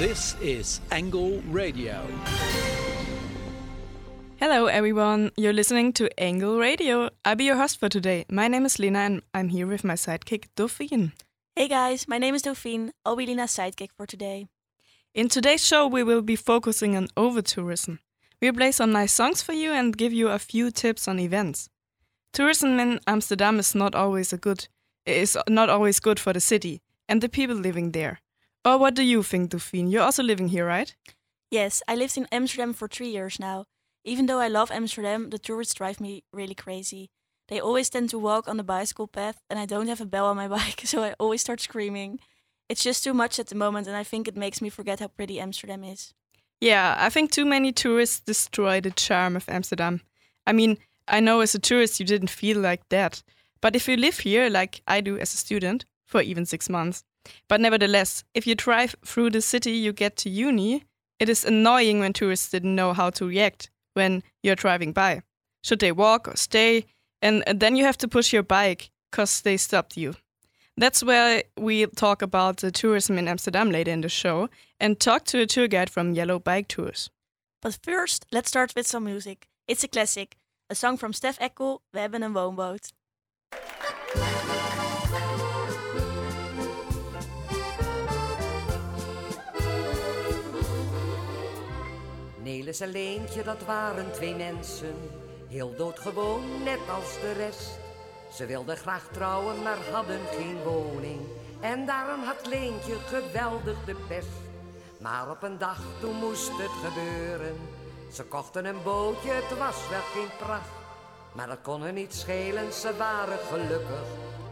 This is Angle Radio. Hello, everyone. You're listening to Angle Radio. I'll be your host for today. My name is Lina, and I'm here with my sidekick, Dauphine. Hey guys, my name is Dauphine. I'll be Lina's sidekick for today. In today's show, we will be focusing on over-tourism. We'll play some nice songs for you and give you a few tips on events. Tourism in Amsterdam is not always a good is not always good for the city and the people living there. Or what do you think, Dauphine? You're also living here, right? Yes, I lived in Amsterdam for three years now. Even though I love Amsterdam, the tourists drive me really crazy. They always tend to walk on the bicycle path, and I don't have a bell on my bike, so I always start screaming. It's just too much at the moment, and I think it makes me forget how pretty Amsterdam is. Yeah, I think too many tourists destroy the charm of Amsterdam. I mean, I know as a tourist you didn't feel like that, but if you live here, like I do as a student, for even six months, but nevertheless, if you drive through the city you get to uni, it is annoying when tourists didn't know how to react when you're driving by. Should they walk or stay? And, then you have to push your bike because they stopped you. That's where we talk about the tourism in Amsterdam later in the show and talk to a tour guide from Yellow Bike Tours. But first, let's start with some music. It's a classic, a song from Stef Ekkel, We hebben een woonboot. Nelis en Leentje, dat waren twee mensen, heel doodgewoon, net als de rest. Ze wilden graag trouwen, maar hadden geen woning. En daarom had Leentje geweldig de pest. Maar op een dag, toen moest het gebeuren. Ze kochten een bootje, het was wel geen pracht. Maar dat kon hun niet schelen, ze waren gelukkig.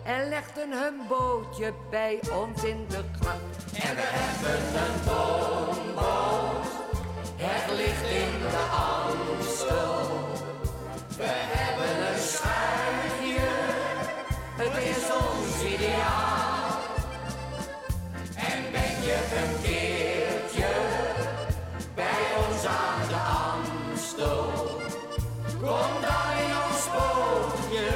En legden hun bootje bij ons in de gracht. En we hebben een woonboot. Het ligt in de Amstel. We hebben een schuitje. Het is ons ideaal. En ben je een keertje bij ons aan de Amstel. Kom dan in ons bootje.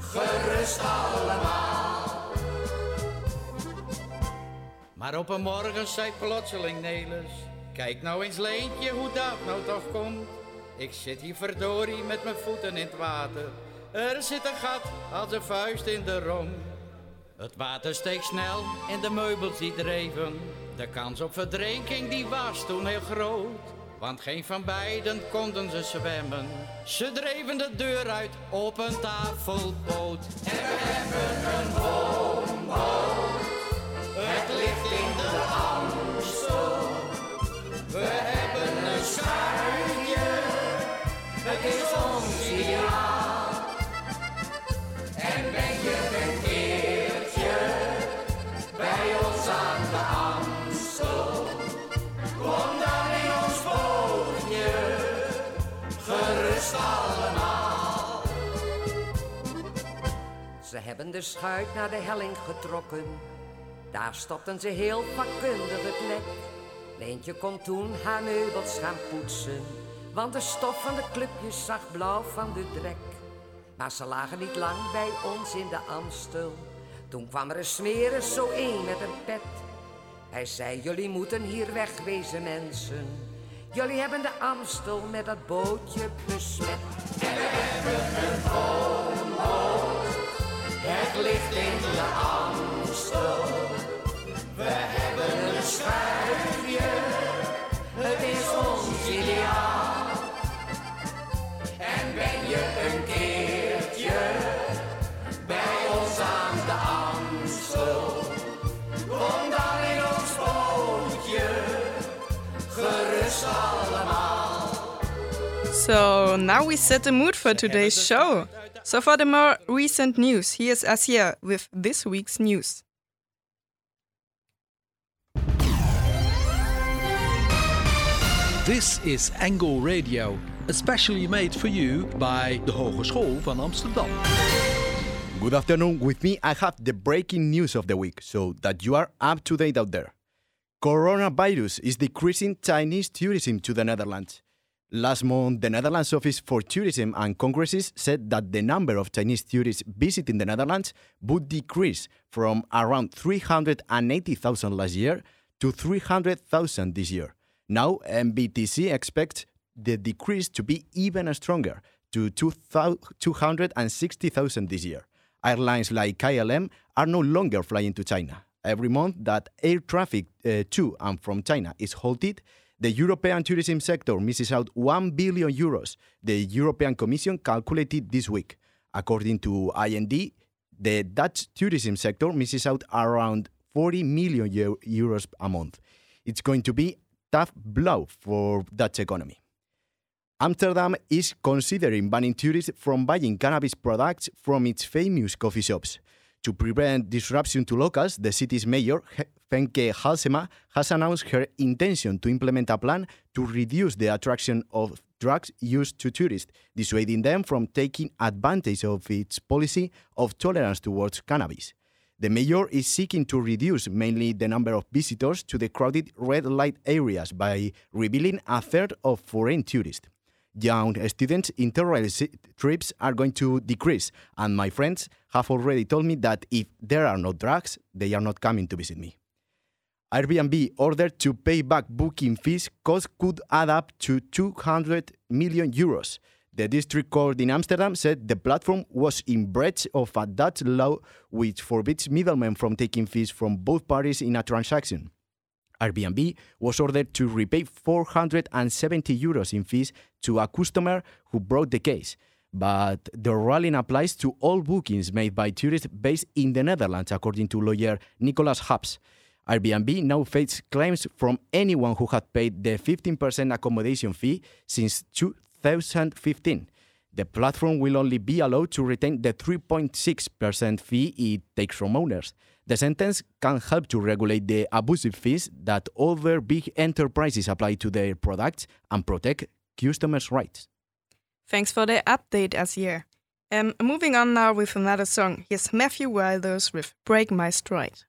Gerust allemaal. Maar op een morgen zei plotseling Nelis, kijk nou eens Leentje hoe dat nou toch komt. Ik zit hier verdorie met mijn voeten in het water. Er zit een gat als een vuist in de rom. Het water steekt snel en de meubels die dreven. De kans op verdrinking die was toen heel groot. Want geen van beiden konden ze zwemmen. Ze dreven de deur uit op een tafelboot. Het hebben de schuit naar de helling getrokken. Daar stopten ze heel vakkundig het lek. Leentje kon toen haar meubels gaan poetsen. Want de stof van de clubjes zag blauw van de drek. Maar ze lagen niet lang bij ons in de Amstel. Toen kwam er een smeren zo een met een pet. Hij zei, jullie moeten hier wegwezen mensen. Jullie hebben de Amstel met dat bootje besmet. En we hebben. Now we set the mood for today's show. So for the more recent news, here's Asier with this week's news. This is Angle Radio, especially made for you by the Hogeschool van Amsterdam. Good afternoon. With me, I have the breaking news of the week so that you are up to date out there. Coronavirus is decreasing Chinese tourism to the Netherlands. Last month, the Netherlands Office for Tourism and Congresses said that the number of Chinese tourists visiting the Netherlands would decrease from around 380,000 last year to 300,000 this year. Now, NBTC expects the decrease to be even stronger, to 260,000 this year. Airlines like KLM are no longer flying to China. Every month that air traffic uh, to and from China is halted, the European tourism sector misses out 1 billion euros, the European Commission calculated this week. According to IND, the Dutch tourism sector misses out around 40 million euros a month. It's going to be tough blow for Dutch economy. Amsterdam is considering banning tourists from buying cannabis products from its famous coffee shops. To prevent disruption to locals, the city's mayor, Femke Halsema, has announced her intention to implement a plan to reduce the attraction of drugs used to tourists, dissuading them from taking advantage of its policy of tolerance towards cannabis. The mayor is seeking to reduce mainly the number of visitors to the crowded red light areas by revealing a third of foreign tourists young students interrail trips are going to decrease. And my friends have already told me that if there are no drugs, they are not coming to visit me. Airbnb ordered to pay back booking fees cost could add up to 200 million euros. The district court in Amsterdam said the platform was in breach of a Dutch law which forbids middlemen from taking fees from both parties in a transaction. Airbnb was ordered to repay 470 euros in fees to a customer who brought the case. But the ruling applies to all bookings made by tourists based in the Netherlands, according to lawyer Nicolas Haps. Airbnb now faces claims from anyone who had paid the 15% accommodation fee since 2015. The platform will only be allowed to retain the 3.6% fee it takes from owners. The sentence can help to regulate the abusive fees that other big enterprises apply to their products and protect customers' rights. Thanks for the update, Asier. Um, moving on now with another song. Here's Matthew Wilders with Break My Stride.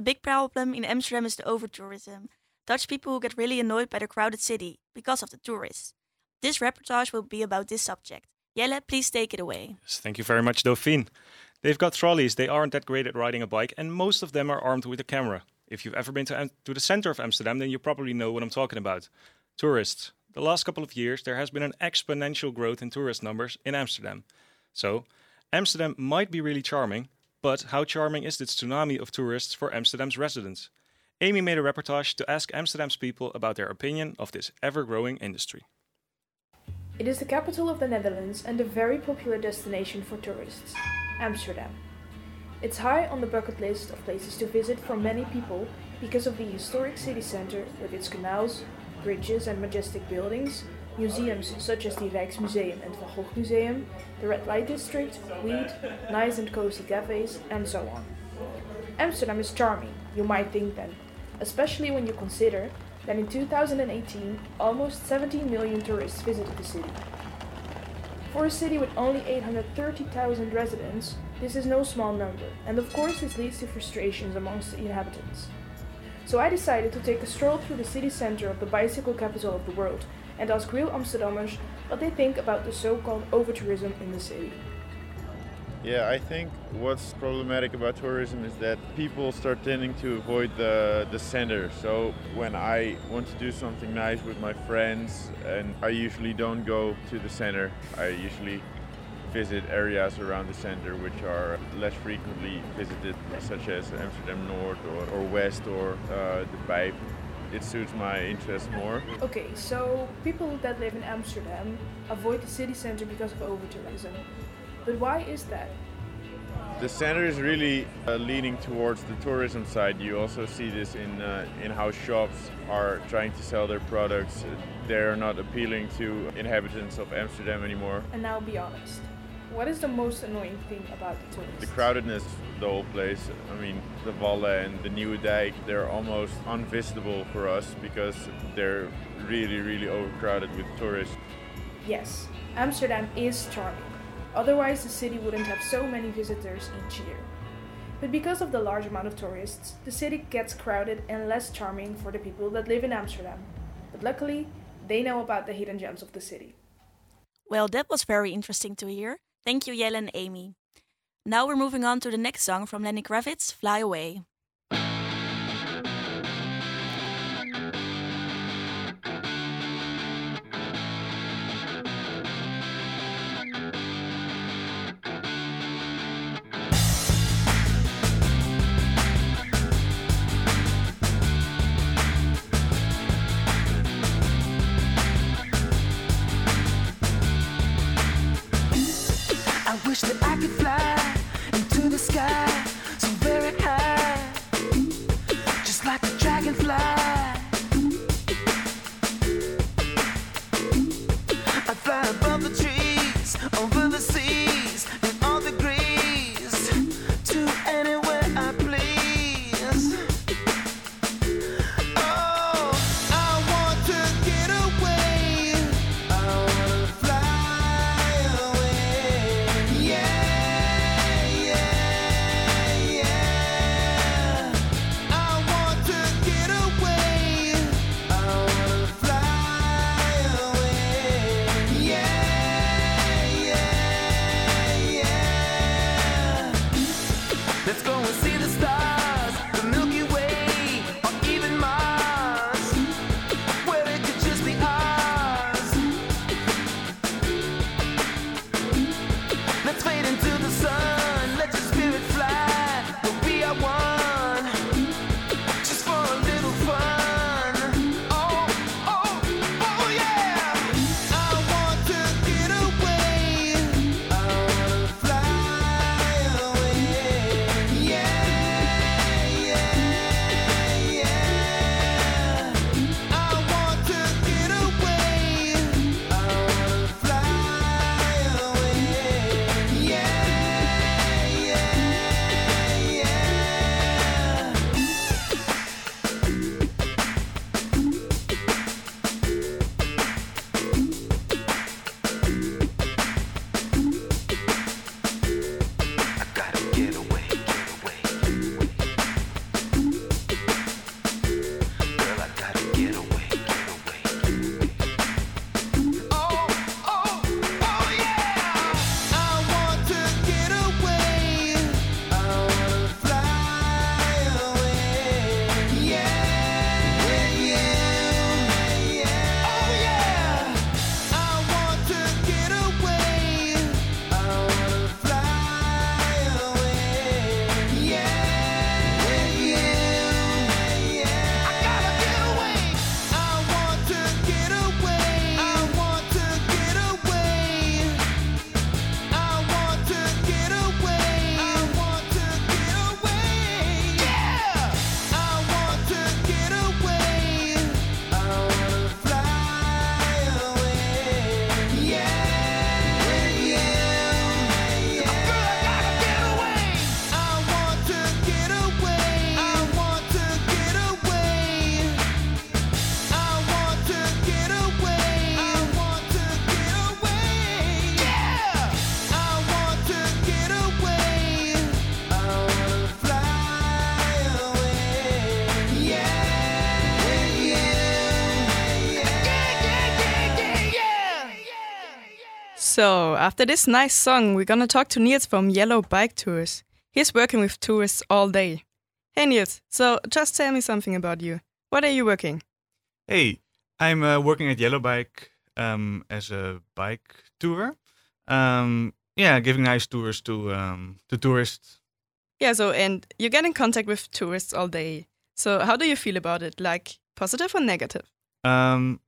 A big problem in Amsterdam is the overtourism. Dutch people get really annoyed by the crowded city because of the tourists. This reportage will be about this subject. Jelle, please take it away. Yes, thank you very much, Dauphine. They've got trolleys, they aren't that great at riding a bike, and most of them are armed with a camera. If you've ever been to, to the center of Amsterdam, then you probably know what I'm talking about. Tourists. The last couple of years, there has been an exponential growth in tourist numbers in Amsterdam. So, Amsterdam might be really charming, but how charming is this tsunami of tourists for Amsterdam's residents? Amy made a reportage to ask Amsterdam's people about their opinion of this ever growing industry. It is the capital of the Netherlands and a very popular destination for tourists, Amsterdam. It's high on the bucket list of places to visit for many people because of the historic city center with its canals, bridges and majestic buildings, museums such as the Rijksmuseum and Van Gogh Museum, the Red Light District, weed, nice and cozy cafes, and so on. Amsterdam is charming, you might think then, especially when you consider that in 2018 almost 17 million tourists visited the city. For a city with only 830,000 residents, this is no small number, and of course this leads to frustrations amongst the inhabitants. So I decided to take a stroll through the city center of the bicycle capital of the world and ask real Amsterdammers what they think about the so-called overtourism in the city. Yeah, I think what's problematic about tourism is that people start tending to avoid the, the center. So when I want to do something nice with my friends, and I usually don't go to the center, I usually visit areas around the center which are less frequently visited, such as Amsterdam North or, or West or uh, the Pijp. It suits my interest more. Okay, so people that live in Amsterdam avoid the city center because of overtourism. But why is that? The center is really uh, leaning towards the tourism side. You also see this in uh, in how shops are trying to sell their products. They're not appealing to inhabitants of Amsterdam anymore. And now be honest. What is the most annoying thing about the tourists? The crowdedness, the whole place. I mean, the Wallen and the Nieuwendijk, they're almost unvisitable for us because they're really, really overcrowded with tourists. Yes, Amsterdam is charming. Otherwise, the city wouldn't have so many visitors each year. But because of the large amount of tourists, the city gets crowded and less charming for the people that live in Amsterdam. But luckily, they know about the hidden gems of the city. Well, that was very interesting to hear. Thank you, Jelle and Amy. Now we're moving on to the next song from Lenny Kravitz, Fly Away. So, after this nice song, we're gonna talk to Niels from Yellow Bike Tours. He's working with tourists all day. Hey Niels, so just tell me something about you. What are you working? Hey, I'm uh, working at Yellow Bike um, as a bike tour. Um, yeah, giving nice tours to um, to tourists. Yeah, so and you get in contact with tourists all day. So how do you feel about it? Like positive or negative? Um,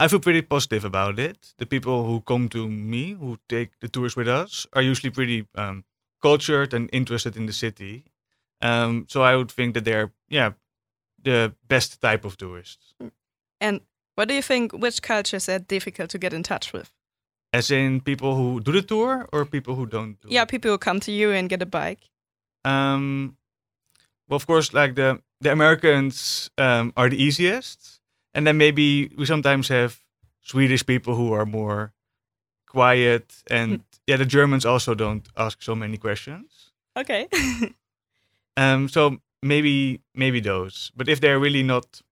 I feel pretty positive about it. The people who come to me, who take the tours with us, are usually pretty um, cultured and interested in the city. Um, so I would think that they're yeah the best type of tourists. And what do you think? Which cultures are difficult to get in touch with? As in people who do the tour or people who don't do Yeah, people who come to you and get a bike. Um, well, of course, like the the Americans um, are the easiest, and then maybe we sometimes have Swedish people who are more quiet, and yeah, the Germans also don't ask so many questions. Okay. Um, so maybe maybe those, but if they're really not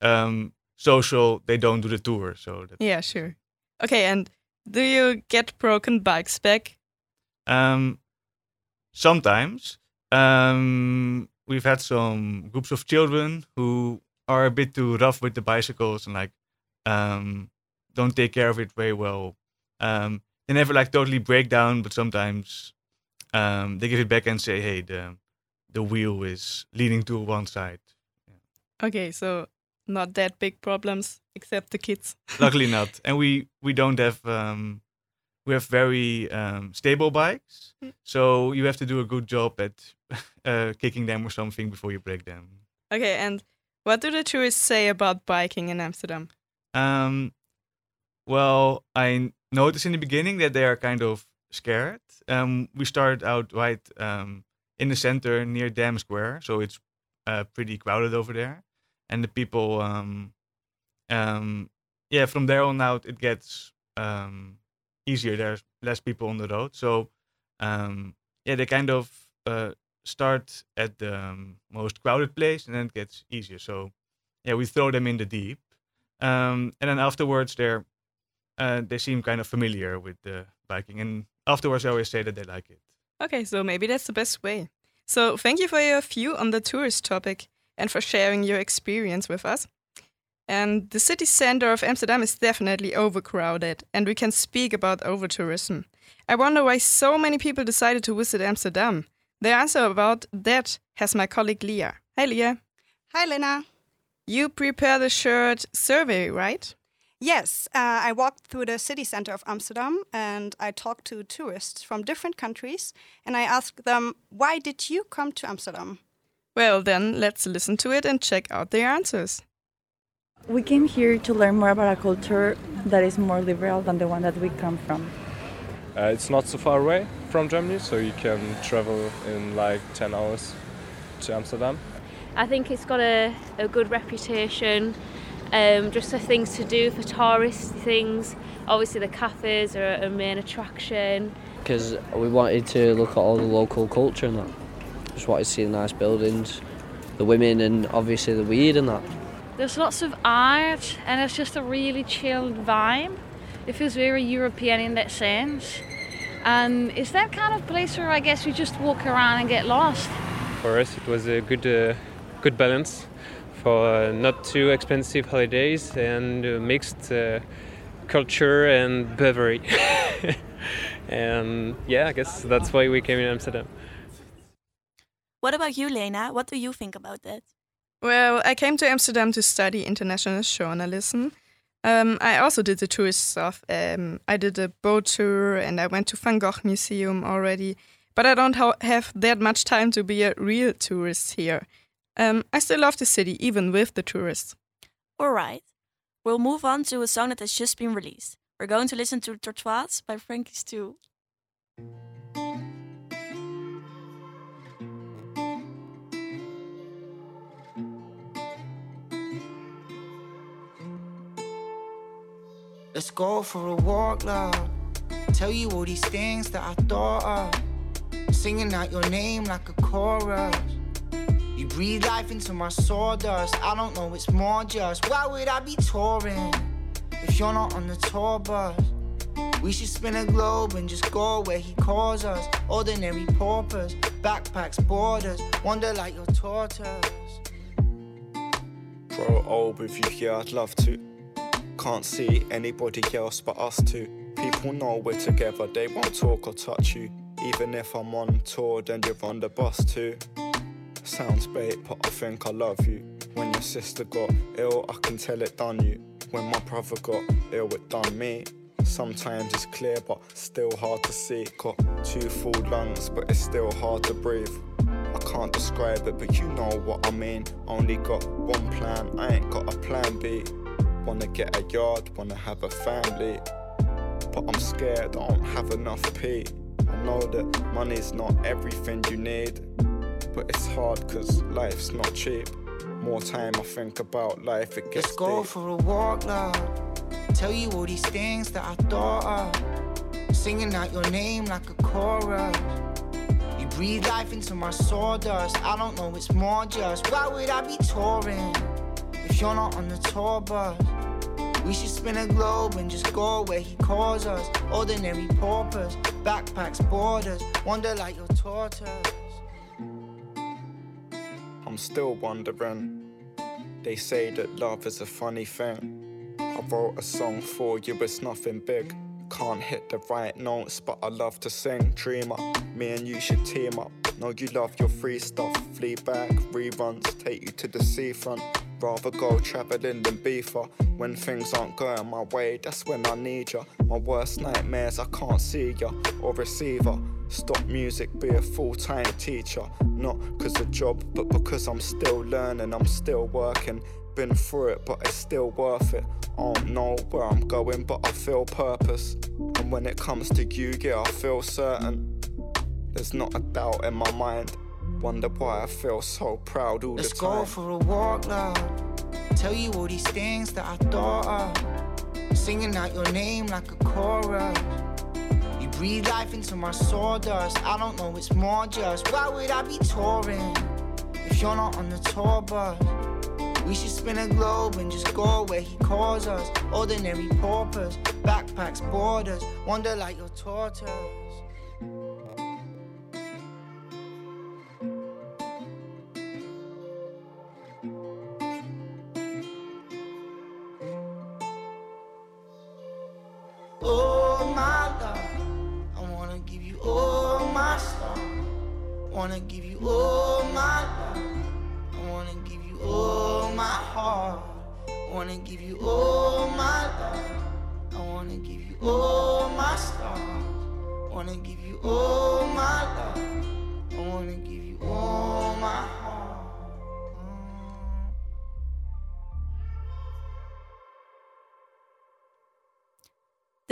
um, social, they don't do the tour. So that, yeah, sure. Okay, and do you get broken bikes back? Um, sometimes um, we've had some groups of children who are a bit too rough with the bicycles and like um, don't take care of it very well. Um, they never like totally break down, but sometimes um, they give it back and say, "Hey, the the wheel is leaning to one side." Okay, so not that big problems except the kids. Luckily not, and we we don't have um, we have very um, stable bikes, so you have to do a good job at uh, kicking them or something before you break them. Okay, and what do the tourists say about biking in Amsterdam? Um, well, I noticed in the beginning that they are kind of scared. Um, we started out right um, in the center near Dam Square, so it's uh, pretty crowded over there, and the people, um, um, yeah, from there on out it gets um, easier. There's less people on the road, so um, yeah, they kind of uh, start at the um, most crowded place, and then it gets easier. So yeah, we throw them in the deep, um, and then afterwards they're uh, they seem kind of familiar with the biking, and afterwards they always say that they like it. Okay, so maybe that's the best way. So thank you for your view on the tourist topic and for sharing your experience with us. And the city center of Amsterdam is definitely overcrowded, and we can speak about overtourism. I wonder why so many people decided to visit Amsterdam. The answer about that has my colleague Leah. Hi, Leah. Hi, Lena. You prepared the shirt survey, right? Yes, uh, I walked through the city center of Amsterdam and I talked to tourists from different countries and I asked them, why did you come to Amsterdam? Well, then let's listen to it and check out their answers. We came here to learn more about a culture that is more liberal than the one that we come from. Uh, it's not so far away from Germany, so you can travel in like 10 hours to Amsterdam. I think it's got a, a good reputation, um, just for things to do for tourist things. Obviously, the cafes are a main attraction. Because we wanted to look at all the local culture and that. Just wanted to see the nice buildings, the women, and obviously the weed and that. There's lots of art, and it's just a really chilled vibe. It feels very European in that sense. And it's that kind of place where I guess you just walk around and get lost. For us, it was a good, uh, good balance for uh, not too expensive holidays and uh, mixed uh, culture and beverage. and yeah, I guess that's why we came in Amsterdam. What about you, Lena? What do you think about that? Well, I came to Amsterdam to study international journalism. Um, I also did the tourist stuff. Um, I did a boat tour and I went to Van Gogh Museum already. But I don't ha have that much time to be a real tourist here. Um, I still love the city, even with the tourists. All right. We'll move on to a song that has just been released. We're going to listen to Tortoise by Frankie Stew. Let's go for a walk, love. Tell you all these things that I thought of. Singing out your name like a chorus. You breathe life into my sawdust. I don't know, it's more just. Why would I be touring if you're not on the tour bus? We should spin a globe and just go where he calls us. Ordinary paupers, backpacks, borders, wander like your tortoise. Grow old with you here, I'd love to. Can't see anybody else but us two. People know we're together, they won't talk or touch you. Even if I'm on tour, then you're on the bus too. Sounds bait, but I think I love you. When your sister got ill, I can tell it done you. When my brother got ill, it done me. Sometimes it's clear, but still hard to see. Got two full lungs, but it's still hard to breathe. I can't describe it, but you know what I mean. Only got one plan, I ain't got a plan B. Wanna get a yard, wanna have a family. But I'm scared I don't have enough P. I know that money's not everything you need. But it's hard cause life's not cheap. More time I think about life, it gets Let's go deep. for a walk, love. Tell you all these things that I thought of. Singing out your name like a chorus. You breathe life into my sawdust. I don't know, it's more just. Why would I be touring if you're not on the tour bus? We should spin a globe and just go where he calls us. Ordinary paupers, backpacks, borders, wander like your tortoise. I'm still wondering. They say that love is a funny thing. I wrote a song for you, it's nothing big. Can't hit the right notes, but I love to sing. Dreamer, me and you should team up. Know you love your free stuff. Flee back, reruns, take you to the seafront. Rather go traveling than beefer. When things aren't going my way, that's when I need ya. My worst nightmares, I can't see ya or receive her. Stop music, be a full time teacher. Not cause of job, but because I'm still learning, I'm still working. Been through it, but it's still worth it. I don't know where I'm going, but I feel purpose. And when it comes to you, yeah, I feel certain. There's not a doubt in my mind. Wonder why I feel so proud all Let's the time. go for a walk, love. Tell you all these things that I thought of. Singing out your name like a chorus. You breathe life into my sawdust. I don't know, it's more just. Why would I be touring if you're not on the tour bus? We should spin a globe and just go where he calls us. Ordinary paupers, backpacks, borders, wander like your tortoise.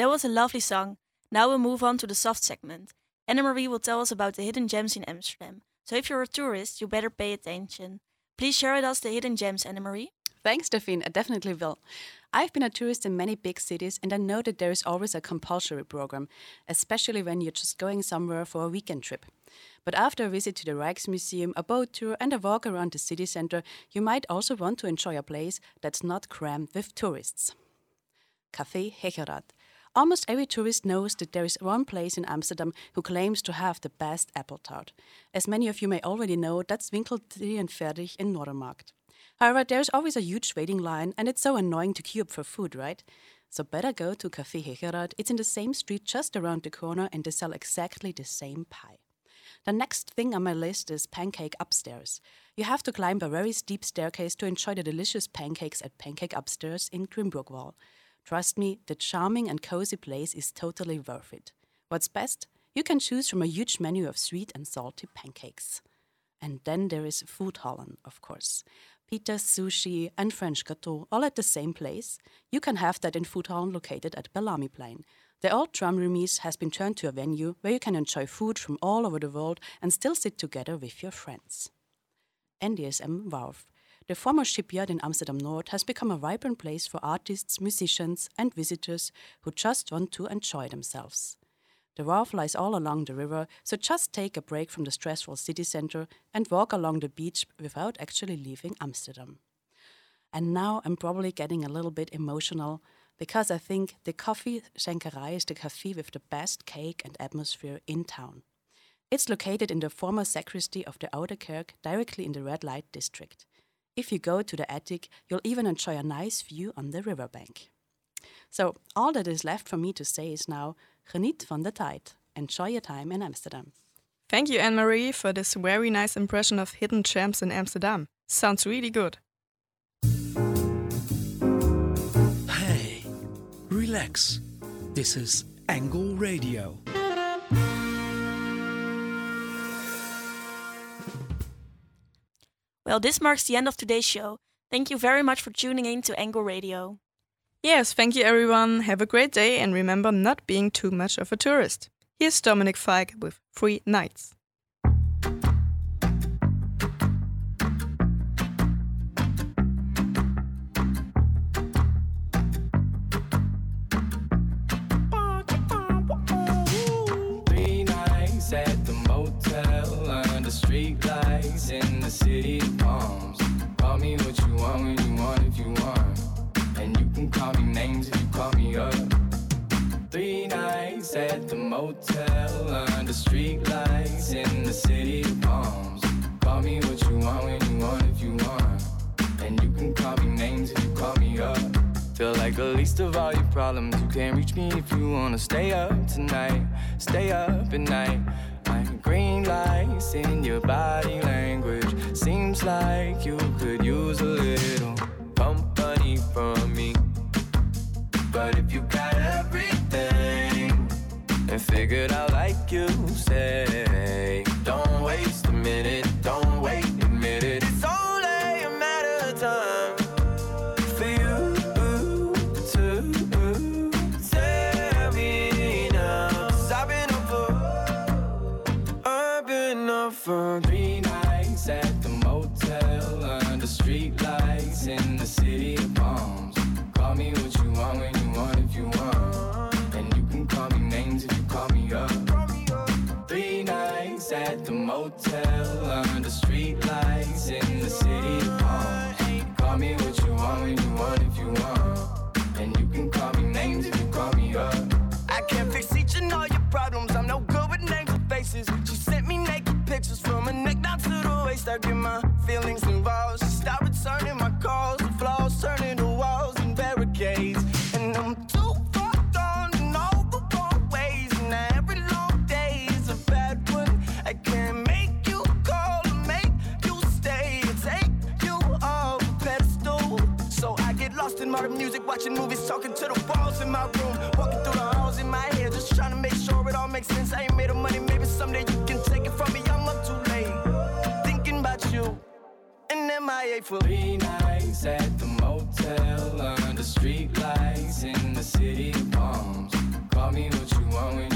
That was a lovely song. Now we'll move on to the soft segment. Anna Marie will tell us about the hidden gems in Amsterdam. So if you're a tourist, you better pay attention. Please share with us the hidden gems, Anna Marie. Thanks, Delphine. I definitely will. I've been a tourist in many big cities, and I know that there is always a compulsory program, especially when you're just going somewhere for a weekend trip. But after a visit to the Rijksmuseum, a boat tour, and a walk around the city center, you might also want to enjoy a place that's not crammed with tourists. Café Hegeraad. Almost every tourist knows that there is one place in Amsterdam who claims to have the best apple tart. As many of you may already know, that's Winkel 43 in Noordermarkt. However, there's always a huge waiting line, and it's so annoying to queue up for food, right? So better go to Café Hegeraad. It's in the same street just around the corner, and they sell exactly the same pie. The next thing on my list is Pancake Upstairs. You have to climb a very steep staircase to enjoy the delicious pancakes at Pancake Upstairs in Grimburgwal. Trust me, the charming and cozy place is totally worth it. What's best? You can choose from a huge menu of sweet and salty pancakes. And then there is Foodhallen, of course. Pita, sushi, and French gâteau, all at the same place. You can have that in Foodhallen located at Bellamyplein. The old tram remise has been turned to a venue where you can enjoy food from all over the world and still sit together with your friends. NDSM Wharf. The former shipyard in Amsterdam North has become a vibrant place for artists, musicians, and visitors who just want to enjoy themselves. The wharf lies all along the river, so just take a break from the stressful city center and walk along the beach without actually leaving Amsterdam. And now I'm probably getting a little bit emotional. because I think the Coffee Schenkerei is the cafe with the best cake and atmosphere in town. It's located in the former sacristy of the Oude Kerk, directly in the red light district. If you go to the attic, you'll even enjoy a nice view on the riverbank. So, all that is left for me to say is now geniet van de tijd. Enjoy your time in Amsterdam. Thank you, Anne Marie, for this very nice impression of hidden gems in Amsterdam. Sounds really good. Hey, relax. This is Angle Radio. Well, this marks the end of today's show. Thank you very much for tuning in to Angle Radio. Yes, thank you, everyone. Have a great day and remember not being too much of a tourist. Here's Dominic Fike with Three Nights. City palms. Call me what you want when you want if you want. And you can call me names if you call me up. Three nights at the motel under street lights in the city of palms. Call me what you want when you want if you want. And you can call me names if you call me up. Feel like the least of all your problems. You can't reach me if you wanna stay up tonight. Stay up at night. Like green lights in your body language. Seems like you could use a little company from me. But if you got everything and figured out like you say, don't waste a minute, don't wait a minute. It's only a matter of time for you to tell me I've been up for, I've been up for three nights at the motel under street lights in the city of palms. Call me what you want when you want if you want. And you can call me names if you call me up. Three nights at the motel under street lights in the city of palms. Call me what you want when you want if you want. And you can call me names if you call me up. I can't fix each and all your problems. I'm no good with names or faces. She sent me naked pictures from her neck down to the waist. I get my feelings all the music, watching movies, talking to the walls in my room. Walking through the halls in my head, just trying to make sure it all makes sense. I ain't made of money, maybe someday you can take it from me. I'm up too late, thinking about you. And am I a fool? Three nights at the motel, under streetlights in the city of palms. Call me what you want